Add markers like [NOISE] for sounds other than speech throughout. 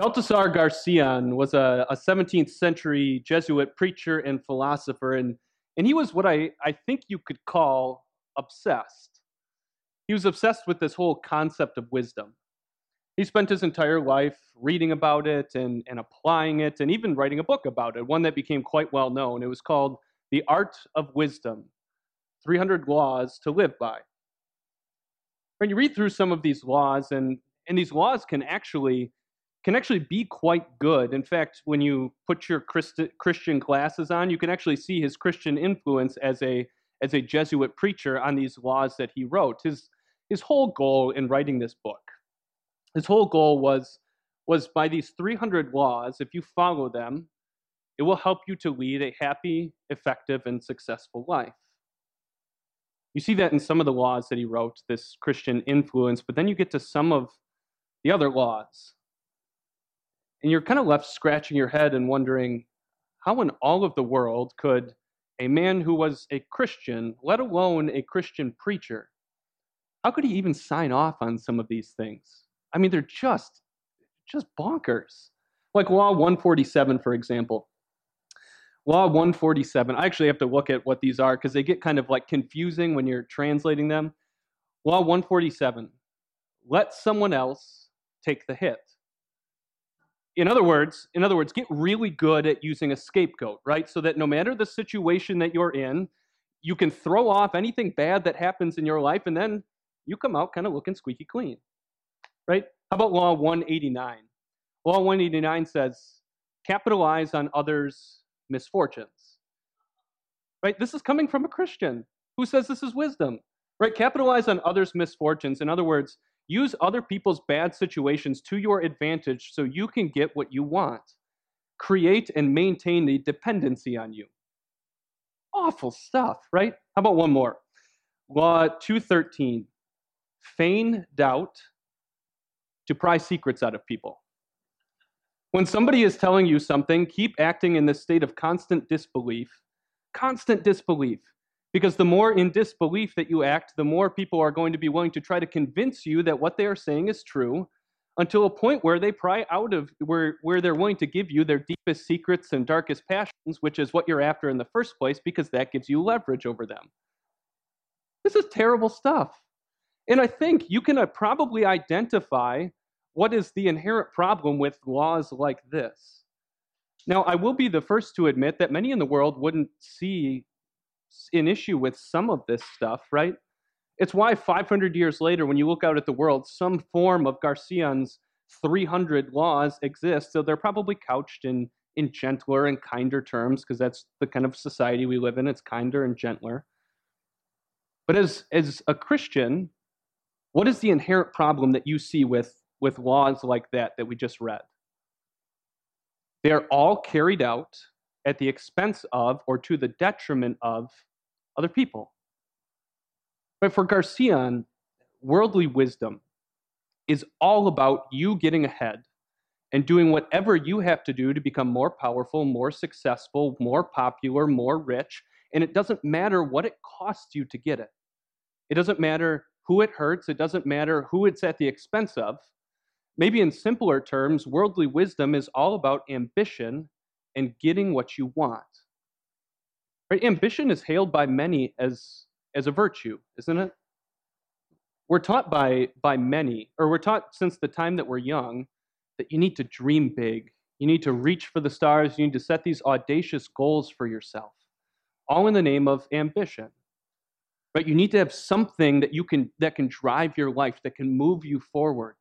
Baltasar Garcian was a, a 17th century Jesuit preacher and philosopher, and, and he was what I, I think you could call obsessed. He was obsessed with this whole concept of wisdom. He spent his entire life reading about it and, and applying it, and even writing a book about it, one that became quite well known. It was called The Art of Wisdom 300 Laws to Live By. When you read through some of these laws, and, and these laws can actually can actually be quite good. In fact, when you put your Christi- Christian glasses on, you can actually see his Christian influence as a as a Jesuit preacher on these laws that he wrote. His his whole goal in writing this book, his whole goal was was by these 300 laws, if you follow them, it will help you to lead a happy, effective, and successful life. You see that in some of the laws that he wrote, this Christian influence, but then you get to some of the other laws and you're kind of left scratching your head and wondering how in all of the world could a man who was a Christian, let alone a Christian preacher, how could he even sign off on some of these things? I mean, they're just just bonkers. Like Law 147, for example. Law 147, I actually have to look at what these are because they get kind of like confusing when you're translating them. Law 147, let someone else take the hit in other words, in other words, get really good at using a scapegoat, right? So that no matter the situation that you're in, you can throw off anything bad that happens in your life and then you come out kind of looking squeaky clean. Right? How about law 189? Law 189 says capitalize on others' misfortunes. Right? This is coming from a Christian who says this is wisdom. Right? Capitalize on others' misfortunes. In other words, Use other people's bad situations to your advantage so you can get what you want. Create and maintain the dependency on you. Awful stuff, right? How about one more? Law 213 feign doubt to pry secrets out of people. When somebody is telling you something, keep acting in this state of constant disbelief. Constant disbelief. Because the more in disbelief that you act, the more people are going to be willing to try to convince you that what they are saying is true until a point where they pry out of where, where they're willing to give you their deepest secrets and darkest passions, which is what you're after in the first place, because that gives you leverage over them. This is terrible stuff. And I think you can uh, probably identify what is the inherent problem with laws like this. Now, I will be the first to admit that many in the world wouldn't see an issue with some of this stuff, right? It's why 500 years later, when you look out at the world, some form of Garcian's 300 laws exist. So they're probably couched in, in gentler and kinder terms because that's the kind of society we live in. It's kinder and gentler. But as, as a Christian, what is the inherent problem that you see with, with laws like that that we just read? They're all carried out at the expense of or to the detriment of other people. But for Garcian, worldly wisdom is all about you getting ahead and doing whatever you have to do to become more powerful, more successful, more popular, more rich. And it doesn't matter what it costs you to get it. It doesn't matter who it hurts. It doesn't matter who it's at the expense of. Maybe in simpler terms, worldly wisdom is all about ambition and getting what you want. Right? Ambition is hailed by many as, as a virtue, isn't it? We're taught by, by many, or we're taught since the time that we're young, that you need to dream big. You need to reach for the stars. You need to set these audacious goals for yourself, all in the name of ambition. But you need to have something that you can that can drive your life, that can move you forward.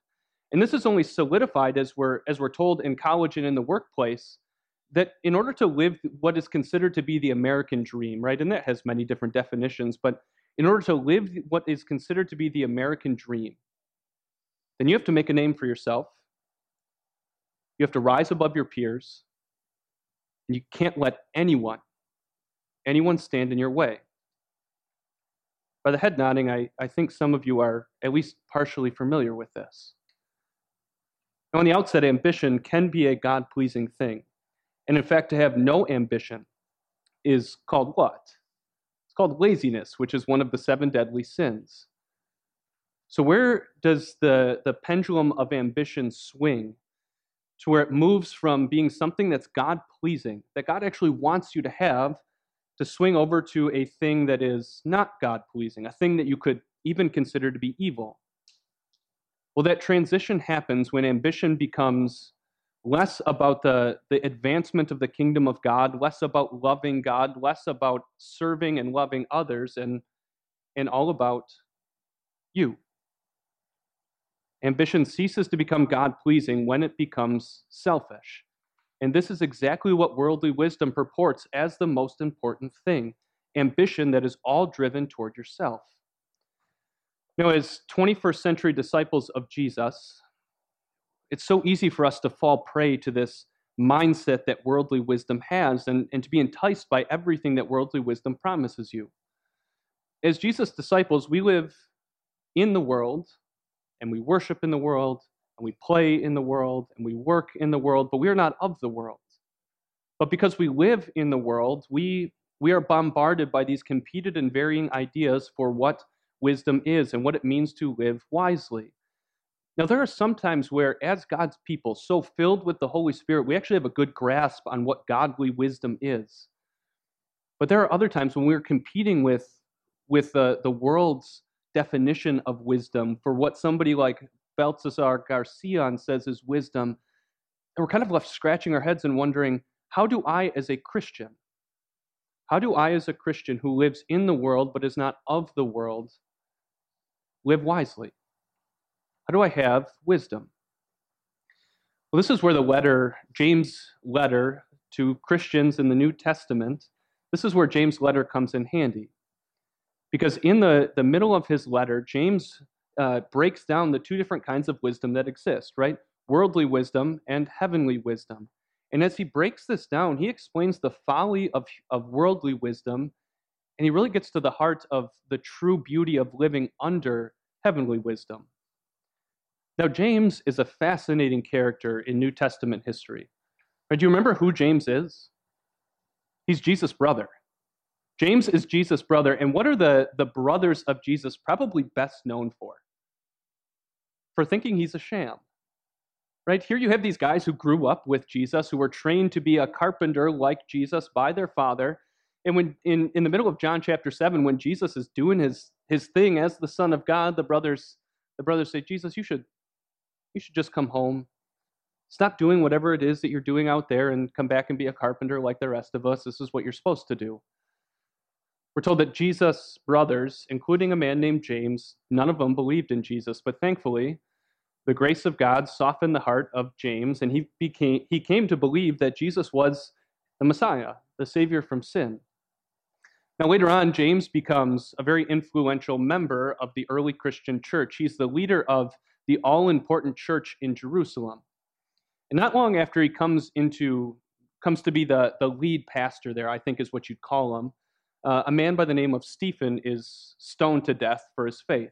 And this is only solidified as we're as we're told in college and in the workplace that in order to live what is considered to be the American dream, right, and that has many different definitions, but in order to live what is considered to be the American dream, then you have to make a name for yourself. You have to rise above your peers. And you can't let anyone, anyone stand in your way. By the head nodding, I, I think some of you are at least partially familiar with this. Now, on the outset, ambition can be a God pleasing thing. And in fact, to have no ambition is called what? It's called laziness, which is one of the seven deadly sins. So, where does the, the pendulum of ambition swing to where it moves from being something that's God pleasing, that God actually wants you to have, to swing over to a thing that is not God pleasing, a thing that you could even consider to be evil. Well, that transition happens when ambition becomes less about the, the advancement of the kingdom of God, less about loving God, less about serving and loving others, and, and all about you. Ambition ceases to become God pleasing when it becomes selfish. And this is exactly what worldly wisdom purports as the most important thing ambition that is all driven toward yourself. Now, as 21st century disciples of Jesus, it's so easy for us to fall prey to this mindset that worldly wisdom has and, and to be enticed by everything that worldly wisdom promises you. As Jesus' disciples, we live in the world and we worship in the world and we play in the world and we work in the world, but we are not of the world. But because we live in the world, we, we are bombarded by these competed and varying ideas for what wisdom is and what it means to live wisely. Now, there are some times where, as God's people, so filled with the Holy Spirit, we actually have a good grasp on what godly wisdom is. But there are other times when we're competing with, with the, the world's definition of wisdom for what somebody like Baltasar Garcia says is wisdom. And we're kind of left scratching our heads and wondering how do I, as a Christian, how do I, as a Christian who lives in the world but is not of the world, live wisely? How do I have wisdom? Well, this is where the letter, James' letter to Christians in the New Testament, this is where James' letter comes in handy. Because in the, the middle of his letter, James uh, breaks down the two different kinds of wisdom that exist, right? Worldly wisdom and heavenly wisdom. And as he breaks this down, he explains the folly of, of worldly wisdom, and he really gets to the heart of the true beauty of living under heavenly wisdom. Now, James is a fascinating character in New Testament history. Do you remember who James is? He's Jesus' brother. James is Jesus' brother, and what are the, the brothers of Jesus probably best known for? For thinking he's a sham. Right? Here you have these guys who grew up with Jesus, who were trained to be a carpenter like Jesus by their father. And when in, in the middle of John chapter 7, when Jesus is doing his, his thing as the Son of God, the brothers, the brothers say, Jesus, you should you should just come home. Stop doing whatever it is that you're doing out there and come back and be a carpenter like the rest of us. This is what you're supposed to do. We're told that Jesus' brothers, including a man named James, none of them believed in Jesus, but thankfully, the grace of God softened the heart of James, and he became he came to believe that Jesus was the Messiah, the Savior from sin. Now, later on, James becomes a very influential member of the early Christian church. He's the leader of the all important church in Jerusalem. And not long after he comes into comes to be the, the lead pastor there, I think is what you'd call him, uh, a man by the name of Stephen is stoned to death for his faith.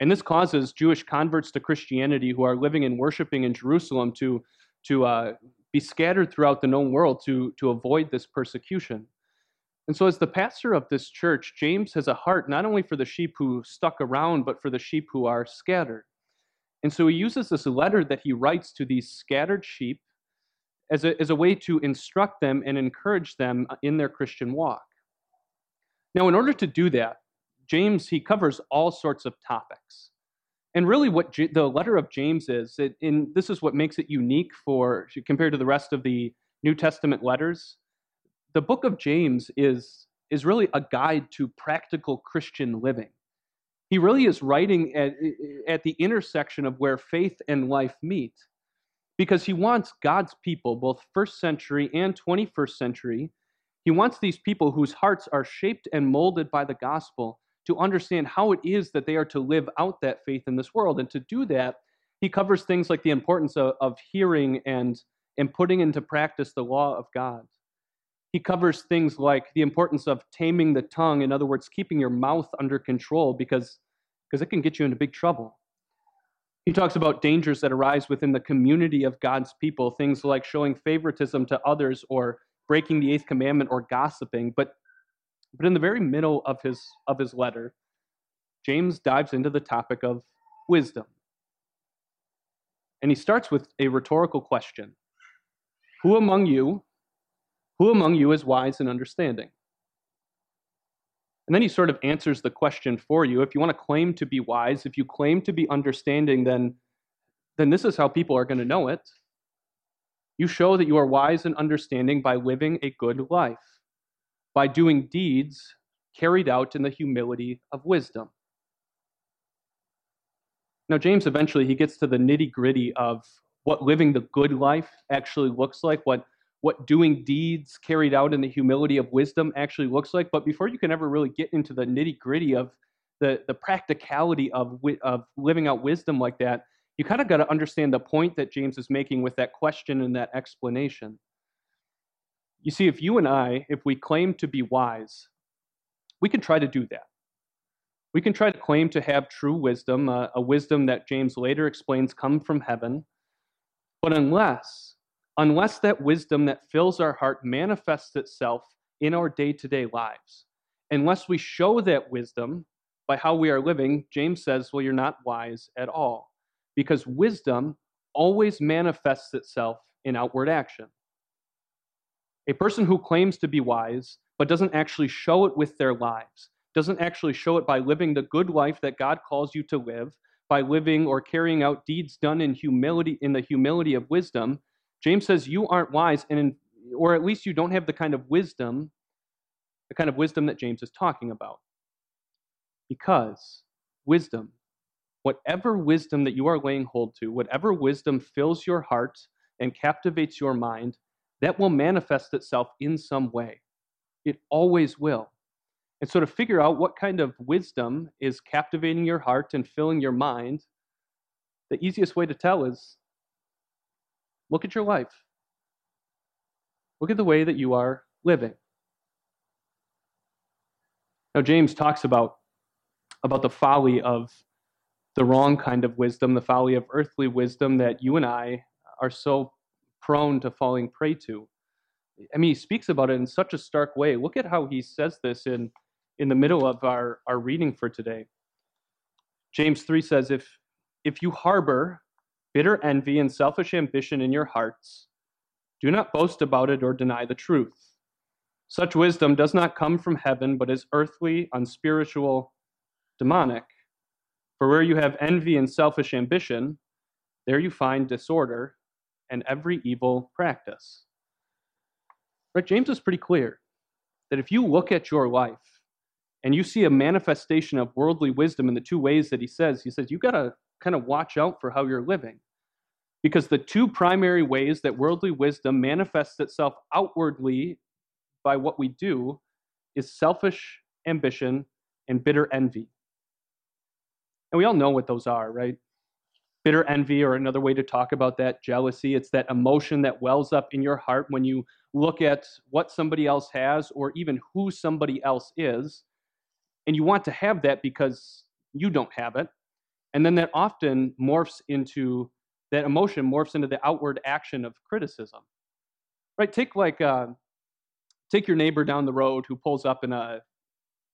And this causes Jewish converts to Christianity who are living and worshiping in Jerusalem to, to uh, be scattered throughout the known world to, to avoid this persecution. And so, as the pastor of this church, James has a heart not only for the sheep who stuck around, but for the sheep who are scattered. And so he uses this letter that he writes to these scattered sheep as a, as a way to instruct them and encourage them in their Christian walk. Now, in order to do that, James, he covers all sorts of topics. And really, what J- the letter of James is, it, in, this is what makes it unique for compared to the rest of the New Testament letters. The book of James is, is really a guide to practical Christian living. He really is writing at, at the intersection of where faith and life meet because he wants God's people, both first century and 21st century, he wants these people whose hearts are shaped and molded by the gospel to understand how it is that they are to live out that faith in this world. And to do that, he covers things like the importance of, of hearing and, and putting into practice the law of God. He covers things like the importance of taming the tongue, in other words, keeping your mouth under control because, because it can get you into big trouble. He talks about dangers that arise within the community of God's people, things like showing favoritism to others or breaking the eighth commandment or gossiping. But, but in the very middle of his, of his letter, James dives into the topic of wisdom. And he starts with a rhetorical question Who among you, who among you is wise and understanding? And then he sort of answers the question for you. If you want to claim to be wise, if you claim to be understanding, then, then this is how people are going to know it. You show that you are wise and understanding by living a good life, by doing deeds carried out in the humility of wisdom. Now, James eventually he gets to the nitty gritty of what living the good life actually looks like, what what doing deeds carried out in the humility of wisdom actually looks like. But before you can ever really get into the nitty gritty of the, the practicality of, of living out wisdom like that, you kind of got to understand the point that James is making with that question and that explanation. You see, if you and I, if we claim to be wise, we can try to do that. We can try to claim to have true wisdom, uh, a wisdom that James later explains come from heaven. But unless unless that wisdom that fills our heart manifests itself in our day to day lives. Unless we show that wisdom by how we are living, James says, well, you're not wise at all. Because wisdom always manifests itself in outward action. A person who claims to be wise, but doesn't actually show it with their lives, doesn't actually show it by living the good life that God calls you to live, by living or carrying out deeds done in humility, in the humility of wisdom, James says you aren't wise, and in, or at least you don't have the kind of wisdom, the kind of wisdom that James is talking about. Because wisdom, whatever wisdom that you are laying hold to, whatever wisdom fills your heart and captivates your mind, that will manifest itself in some way. It always will. And so, to figure out what kind of wisdom is captivating your heart and filling your mind, the easiest way to tell is Look at your life. Look at the way that you are living. Now, James talks about, about the folly of the wrong kind of wisdom, the folly of earthly wisdom that you and I are so prone to falling prey to. I mean, he speaks about it in such a stark way. Look at how he says this in, in the middle of our, our reading for today. James 3 says, if, if you harbor bitter envy and selfish ambition in your hearts, do not boast about it or deny the truth. Such wisdom does not come from heaven, but is earthly, unspiritual, demonic. For where you have envy and selfish ambition, there you find disorder and every evil practice. Right? James is pretty clear that if you look at your life and you see a manifestation of worldly wisdom in the two ways that he says, he says, you got to kind of watch out for how you're living. Because the two primary ways that worldly wisdom manifests itself outwardly by what we do is selfish ambition and bitter envy. And we all know what those are, right? Bitter envy, or another way to talk about that, jealousy. It's that emotion that wells up in your heart when you look at what somebody else has or even who somebody else is. And you want to have that because you don't have it. And then that often morphs into, that emotion morphs into the outward action of criticism. Right? Take like, uh, take your neighbor down the road who pulls up in a,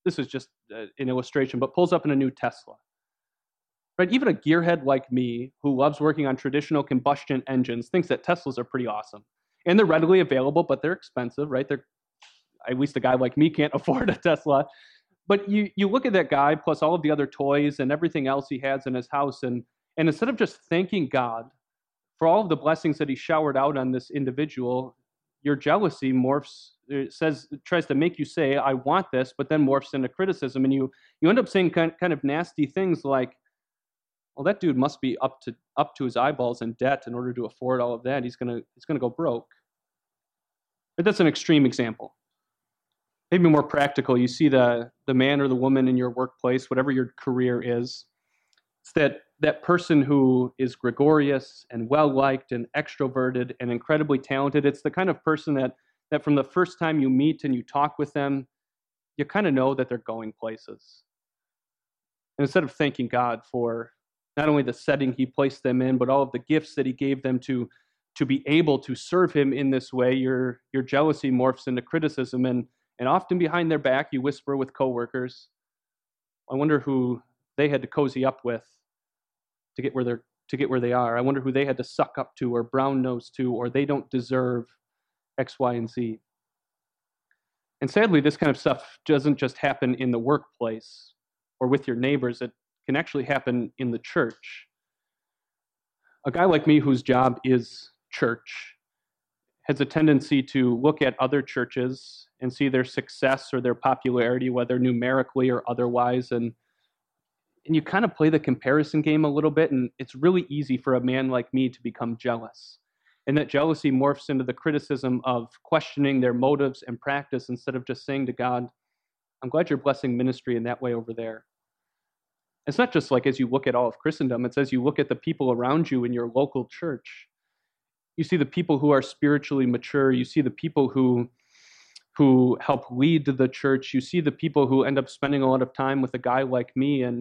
this is just uh, an illustration, but pulls up in a new Tesla. Right? Even a gearhead like me, who loves working on traditional combustion engines, thinks that Teslas are pretty awesome. And they're readily available, but they're expensive, right? They're at least a guy like me can't [LAUGHS] afford a Tesla. But you you look at that guy plus all of the other toys and everything else he has in his house, and and instead of just thanking God for all of the blessings that he showered out on this individual, your jealousy morphs it says tries to make you say I want this, but then morphs into criticism, and you you end up saying kind kind of nasty things like, well, that dude must be up to up to his eyeballs in debt in order to afford all of that. He's gonna he's gonna go broke. But that's an extreme example maybe more practical. You see the the man or the woman in your workplace whatever your career is it's that that person who is gregarious and well liked and extroverted and incredibly talented. It's the kind of person that that from the first time you meet and you talk with them you kind of know that they're going places. And instead of thanking god for not only the setting he placed them in but all of the gifts that he gave them to to be able to serve him in this way your your jealousy morphs into criticism. And and often behind their back, you whisper with coworkers. I wonder who they had to cozy up with to get where they're to get where they are. I wonder who they had to suck up to or brown nose to, or they don't deserve X, Y, and Z. And sadly, this kind of stuff doesn't just happen in the workplace or with your neighbors, it can actually happen in the church. A guy like me, whose job is church, has a tendency to look at other churches and see their success or their popularity, whether numerically or otherwise, and and you kind of play the comparison game a little bit, and it's really easy for a man like me to become jealous. And that jealousy morphs into the criticism of questioning their motives and practice instead of just saying to God, I'm glad you're blessing ministry in that way over there. It's not just like as you look at all of Christendom, it's as you look at the people around you in your local church. You see the people who are spiritually mature, you see the people who who help lead the church, you see the people who end up spending a lot of time with a guy like me and,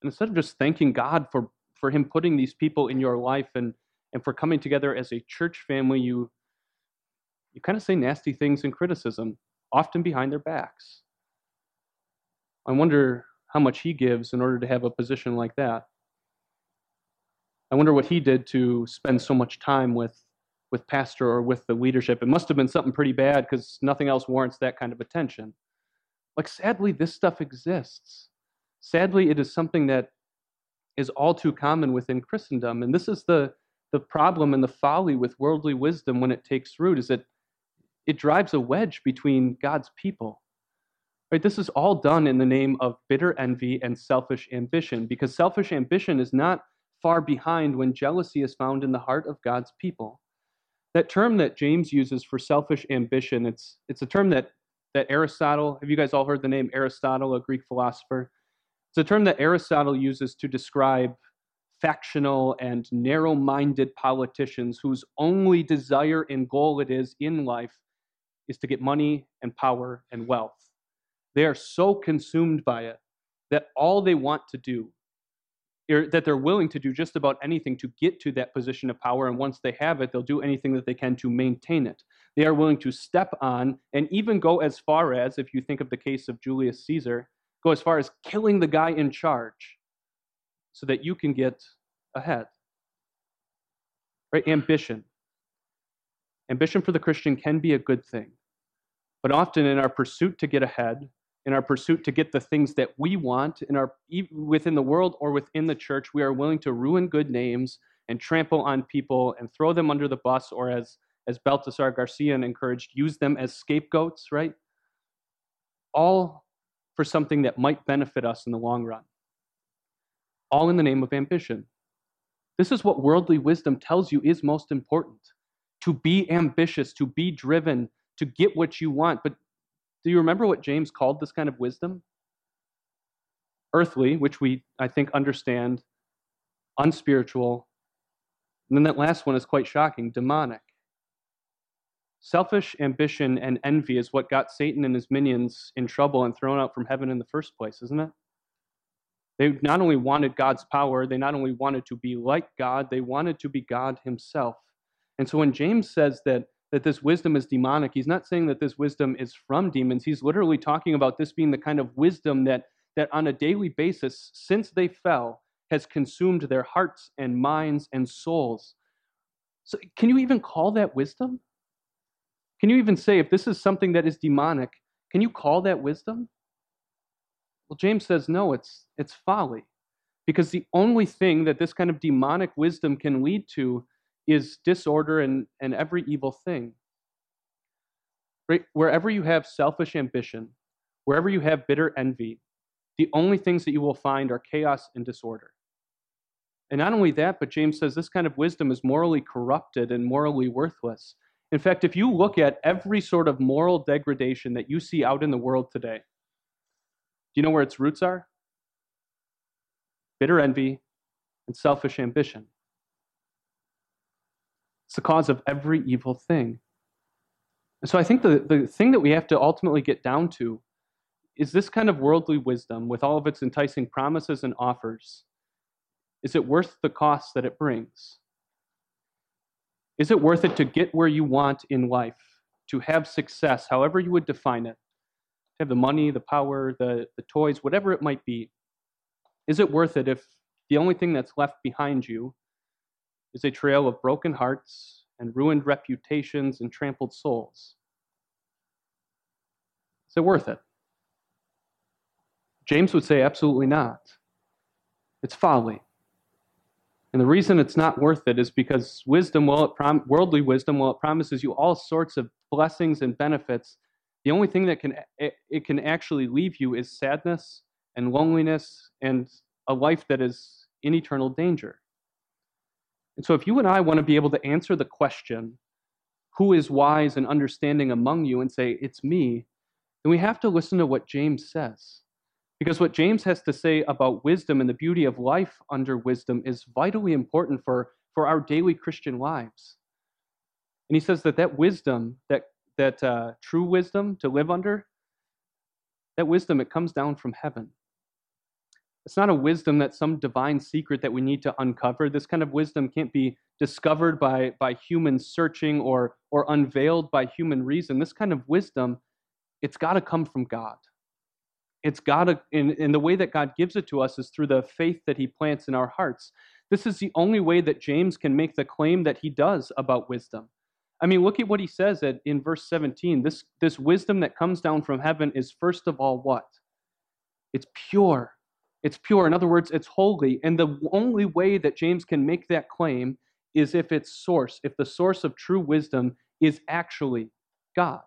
and instead of just thanking God for for him putting these people in your life and and for coming together as a church family, you you kind of say nasty things in criticism, often behind their backs. I wonder how much he gives in order to have a position like that. I wonder what he did to spend so much time with with pastor or with the leadership. It must have been something pretty bad because nothing else warrants that kind of attention. Like sadly, this stuff exists. Sadly, it is something that is all too common within Christendom, and this is the the problem and the folly with worldly wisdom when it takes root is that it drives a wedge between God's people. Right? This is all done in the name of bitter envy and selfish ambition, because selfish ambition is not far behind when jealousy is found in the heart of God's people. That term that James uses for selfish ambition, it's, it's a term that, that Aristotle, have you guys all heard the name Aristotle, a Greek philosopher? It's a term that Aristotle uses to describe factional and narrow minded politicians whose only desire and goal it is in life is to get money and power and wealth. They are so consumed by it that all they want to do, Er, that they're willing to do just about anything to get to that position of power. And once they have it, they'll do anything that they can to maintain it. They are willing to step on and even go as far as, if you think of the case of Julius Caesar, go as far as killing the guy in charge so that you can get ahead. Right? Ambition. Ambition for the Christian can be a good thing. But often in our pursuit to get ahead, in our pursuit to get the things that we want in our within the world or within the church we are willing to ruin good names and trample on people and throw them under the bus or as as Baltasar Garcia encouraged use them as scapegoats right? All for something that might benefit us in the long run. All in the name of ambition. This is what worldly wisdom tells you is most important. To be ambitious to be driven to get what you want but do you remember what James called this kind of wisdom? Earthly, which we, I think, understand, unspiritual, and then that last one is quite shocking demonic. Selfish ambition and envy is what got Satan and his minions in trouble and thrown out from heaven in the first place, isn't it? They not only wanted God's power, they not only wanted to be like God, they wanted to be God himself. And so when James says that that this wisdom is demonic. He's not saying that this wisdom is from demons. He's literally talking about this being the kind of wisdom that, that on a daily basis, since they fell, has consumed their hearts and minds and souls. So, can you even call that wisdom? Can you even say, if this is something that is demonic, can you call that wisdom? Well, James says, no, it's, it's folly. Because the only thing that this kind of demonic wisdom can lead to is disorder and, and every evil thing. Right? Wherever you have selfish ambition, wherever you have bitter envy, the only things that you will find are chaos and disorder. And not only that, but James says this kind of wisdom is morally corrupted and morally worthless. In fact, if you look at every sort of moral degradation that you see out in the world today, do you know where its roots are? Bitter envy and selfish ambition. The cause of every evil thing. And so I think the, the thing that we have to ultimately get down to is this kind of worldly wisdom with all of its enticing promises and offers. Is it worth the cost that it brings? Is it worth it to get where you want in life, to have success, however you would define it, to have the money, the power, the, the toys, whatever it might be? Is it worth it if, the only thing that's left behind you is a trail of broken hearts and ruined reputations and trampled souls. Is it worth it? James would say absolutely not. It's folly. And the reason it's not worth it is because wisdom, well, prom- worldly wisdom, while it promises you all sorts of blessings and benefits, the only thing that can it can actually leave you is sadness and loneliness and a life that is in eternal danger. And so, if you and I want to be able to answer the question, who is wise and understanding among you, and say, it's me, then we have to listen to what James says. Because what James has to say about wisdom and the beauty of life under wisdom is vitally important for, for our daily Christian lives. And he says that that wisdom, that, that uh, true wisdom to live under, that wisdom, it comes down from heaven. It's not a wisdom that's some divine secret that we need to uncover. This kind of wisdom can't be discovered by, by human searching or, or unveiled by human reason. This kind of wisdom, it's got to come from God. It's got to, in, in the way that God gives it to us is through the faith that He plants in our hearts. This is the only way that James can make the claim that he does about wisdom. I mean, look at what he says at, in verse 17. This, this wisdom that comes down from heaven is first of all what? It's pure it's pure. In other words, it's holy. And the only way that James can make that claim is if its source, if the source of true wisdom is actually God.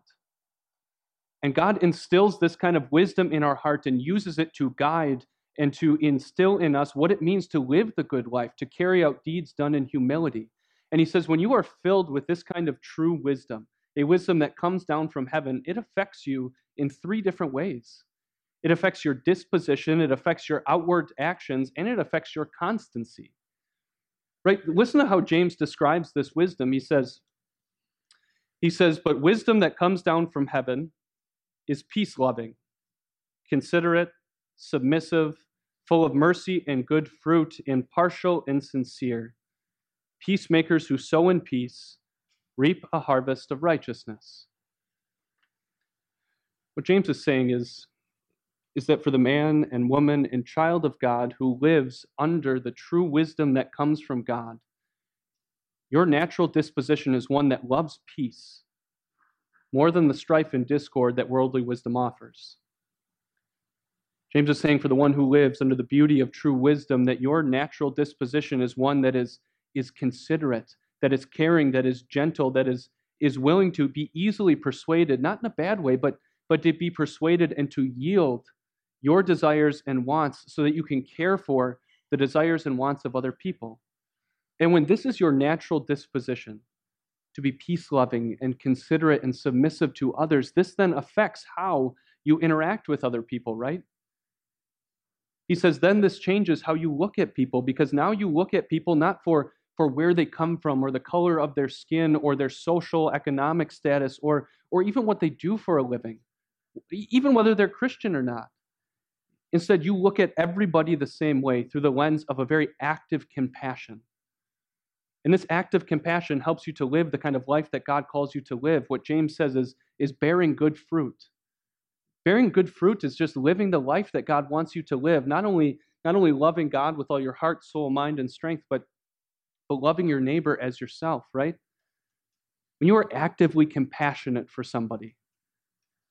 And God instills this kind of wisdom in our heart and uses it to guide and to instill in us what it means to live the good life, to carry out deeds done in humility. And he says, when you are filled with this kind of true wisdom, a wisdom that comes down from heaven, it affects you in three different ways. It affects your disposition, it affects your outward actions, and it affects your constancy. Right? Listen to how James describes this wisdom. He says, he says, but wisdom that comes down from heaven is peace loving, considerate, submissive, full of mercy and good fruit, impartial and sincere. Peacemakers who sow in peace reap a harvest of righteousness. What James is saying is is that for the man and woman and child of God who lives under the true wisdom that comes from God, your natural disposition is one that loves peace more than the strife and discord that worldly wisdom offers. James is saying for the one who lives under the beauty of true wisdom that your natural disposition is one that is, is considerate, that is caring, that is gentle, that is, is willing to be easily persuaded, not in a bad way, but, but to be persuaded and to yield your desires and wants so that you can care for the desires and wants of other people. And when this is your natural disposition, to be peace loving and considerate and submissive to others, this then affects how you interact with other people, right? He says, then this changes how you look at people because now you look at people not for, for where they come from or the color of their skin or their social economic status or, or even what they do for a living, even whether they're Christian or not. Instead, you look at everybody the same way through the lens of a very active compassion. And this act of compassion helps you to live the kind of life that God calls you to live. What James says is, is bearing good fruit. Bearing good fruit is just living the life that God wants you to live, not only, not only loving God with all your heart, soul, mind, and strength, but, but loving your neighbor as yourself, right? When you are actively compassionate for somebody,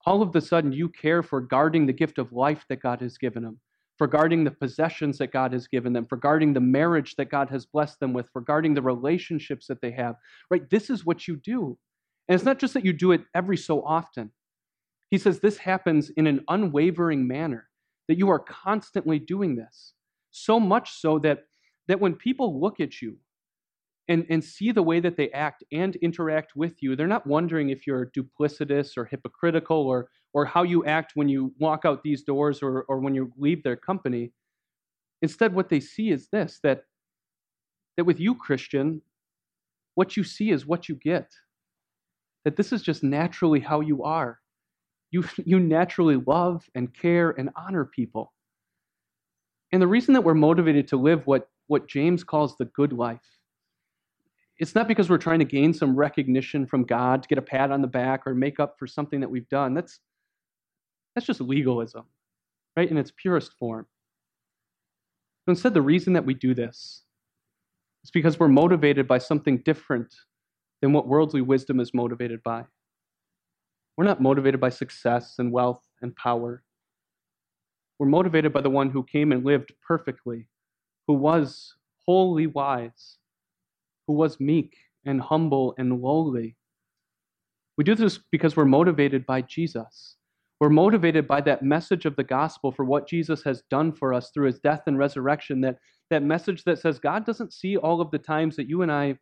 all of a sudden you care for guarding the gift of life that God has given them, for guarding the possessions that God has given them, for guarding the marriage that God has blessed them with, for guarding the relationships that they have. Right? This is what you do. And it's not just that you do it every so often. He says this happens in an unwavering manner, that you are constantly doing this. So much so that, that when people look at you, and, and see the way that they act and interact with you. They're not wondering if you're duplicitous or hypocritical or, or how you act when you walk out these doors or, or when you leave their company. Instead, what they see is this that, that with you, Christian, what you see is what you get. That this is just naturally how you are. You, [LAUGHS] you naturally love and care and honor people. And the reason that we're motivated to live what, what James calls the good life it's not because we're trying to gain some recognition from God to get a pat on the back or make up for something that we've done. That's that's just legalism, right? In its purest form. Instead, the reason that we do this is because we're motivated by something different than what worldly wisdom is motivated by. We're not motivated by success and wealth and power. We're motivated by the one who came and lived perfectly, who was wholly wise, who was meek and humble and lowly. We do this because we're motivated by Jesus. We're motivated by that message of the gospel for what Jesus has done for us through his death and resurrection, that, that message that says God doesn't see all of the times that you and I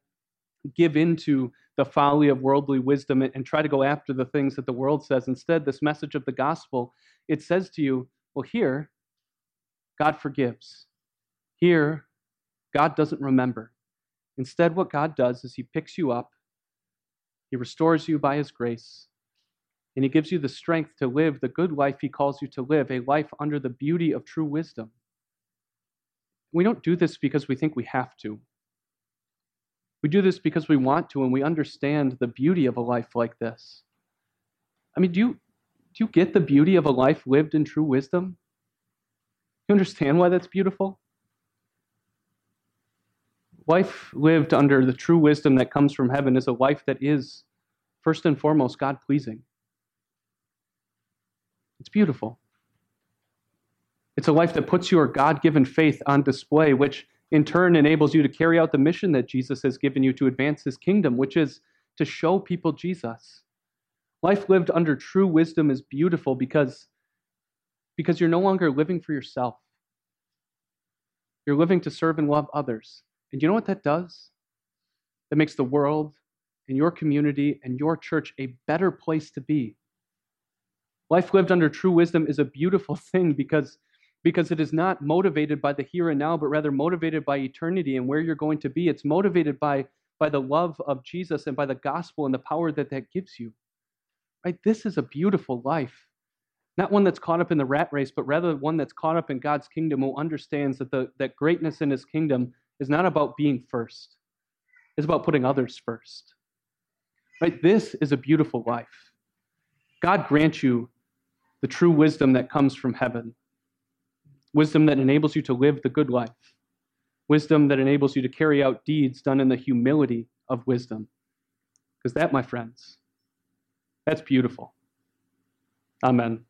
give into the folly of worldly wisdom and, and try to go after the things that the world says. Instead, this message of the gospel, it says to you, well, here, God forgives. Here, God doesn't remember. Instead, what God does is He picks you up, He restores you by His grace, and He gives you the strength to live the good life He calls you to live, a life under the beauty of true wisdom. We don't do this because we think we have to. We do this because we want to and we understand the beauty of a life like this. I mean, do you, do you get the beauty of a life lived in true wisdom? You understand why that's beautiful? Life lived under the true wisdom that comes from heaven is a life that is, first and foremost, God pleasing. It's beautiful. It's a life that puts your God given faith on display, which in turn enables you to carry out the mission that Jesus has given you to advance his kingdom, which is to show people Jesus. Life lived under true wisdom is beautiful because, because you're no longer living for yourself. You're living to serve and love others. And you know what that does? That makes the world and your community and your church a better place to be. Life lived under true wisdom is a beautiful [LAUGHS] thing because because it is not motivated by the here and now, but rather motivated by eternity and where you're going to be. It's motivated by, by the love of Jesus and by the gospel and the power that that gives you. Right? This is a beautiful life. Not one that's caught up in the rat race, but rather one that's caught up in God's kingdom who understands that, the, that greatness in his kingdom is not about being first, it's about putting others first. Right? This is a beautiful life. God grant you the true wisdom that comes from heaven wisdom that enables you to live the good life, wisdom that enables you to carry out deeds done in the humility of wisdom. Because that, my friends, that's beautiful. Amen.